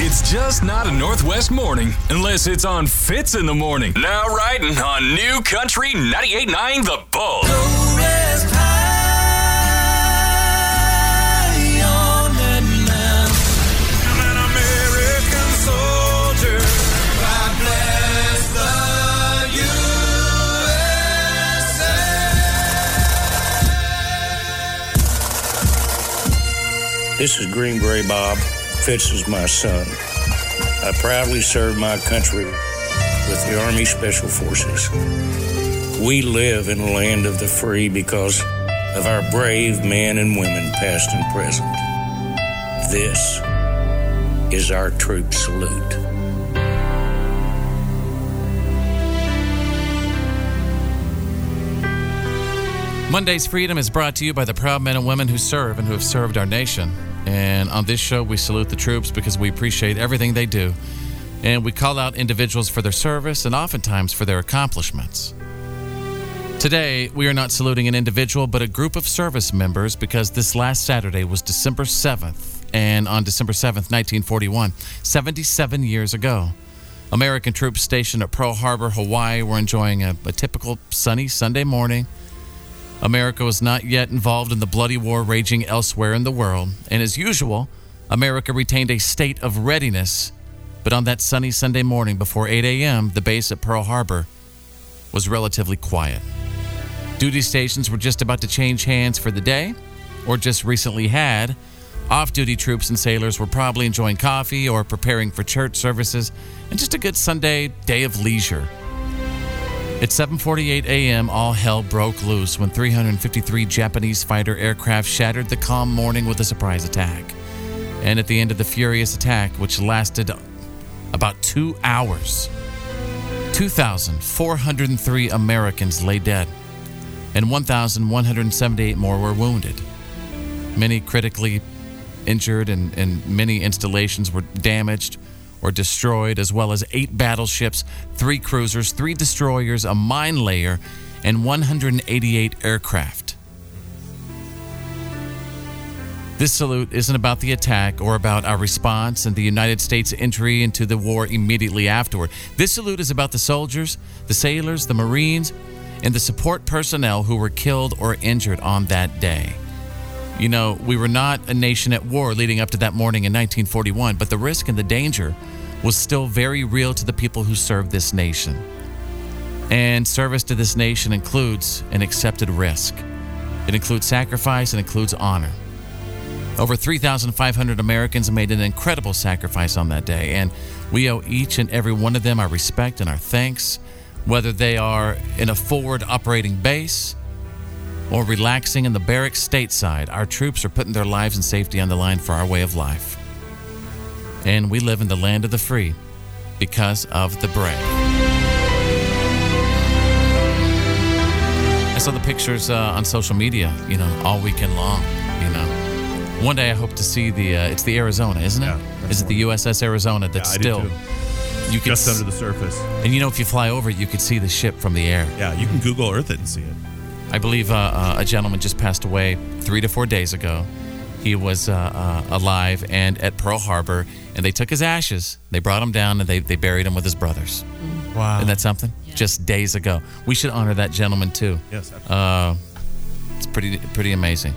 It's just not a Northwest morning unless it's on Fitz in the morning. Now riding on New Country 98.9 The Bull. I'm an American soldier. God bless the USA. This is Green Beret Bob. Fitz is my son. I proudly serve my country with the Army Special Forces. We live in a land of the free because of our brave men and women, past and present. This is our troop salute. Monday's Freedom is brought to you by the proud men and women who serve and who have served our nation. And on this show, we salute the troops because we appreciate everything they do. And we call out individuals for their service and oftentimes for their accomplishments. Today, we are not saluting an individual, but a group of service members because this last Saturday was December 7th. And on December 7th, 1941, 77 years ago, American troops stationed at Pearl Harbor, Hawaii, were enjoying a, a typical sunny Sunday morning. America was not yet involved in the bloody war raging elsewhere in the world, and as usual, America retained a state of readiness. But on that sunny Sunday morning before 8 a.m., the base at Pearl Harbor was relatively quiet. Duty stations were just about to change hands for the day, or just recently had. Off duty troops and sailors were probably enjoying coffee or preparing for church services, and just a good Sunday day of leisure. At 7:48 a.m., all hell broke loose when 353 Japanese fighter aircraft shattered the calm morning with a surprise attack. And at the end of the furious attack, which lasted about 2 hours, 2,403 Americans lay dead, and 1,178 more were wounded. Many critically injured, and, and many installations were damaged or destroyed, as well as eight battleships, three cruisers, three destroyers, a mine layer, and 188 aircraft. This salute isn't about the attack or about our response and the United States' entry into the war immediately afterward. This salute is about the soldiers, the sailors, the Marines, and the support personnel who were killed or injured on that day. You know, we were not a nation at war leading up to that morning in 1941, but the risk and the danger was still very real to the people who served this nation. And service to this nation includes an accepted risk. It includes sacrifice and includes honor. Over 3,500 Americans made an incredible sacrifice on that day, and we owe each and every one of them our respect and our thanks, whether they are in a forward operating base or relaxing in the barracks stateside. Our troops are putting their lives and safety on the line for our way of life. And we live in the land of the free because of the brave. I saw the pictures uh, on social media, you know, all weekend long, you know. One day I hope to see the, uh, it's the Arizona, isn't it? Yeah, Is it the USS Arizona that's Yeah, still, you can, Just under the surface. and you know, if you fly over it, you could see the ship from the air. Yeah, you can Google Earth it and see it. I believe uh, uh, a gentleman just passed away three to four days ago. He was uh, uh, alive and at Pearl Harbor, and they took his ashes. They brought him down and they, they buried him with his brothers. Wow. Isn't that something? Just days ago. We should honor that gentleman too. yes, absolutely. Uh, it's pretty pretty amazing.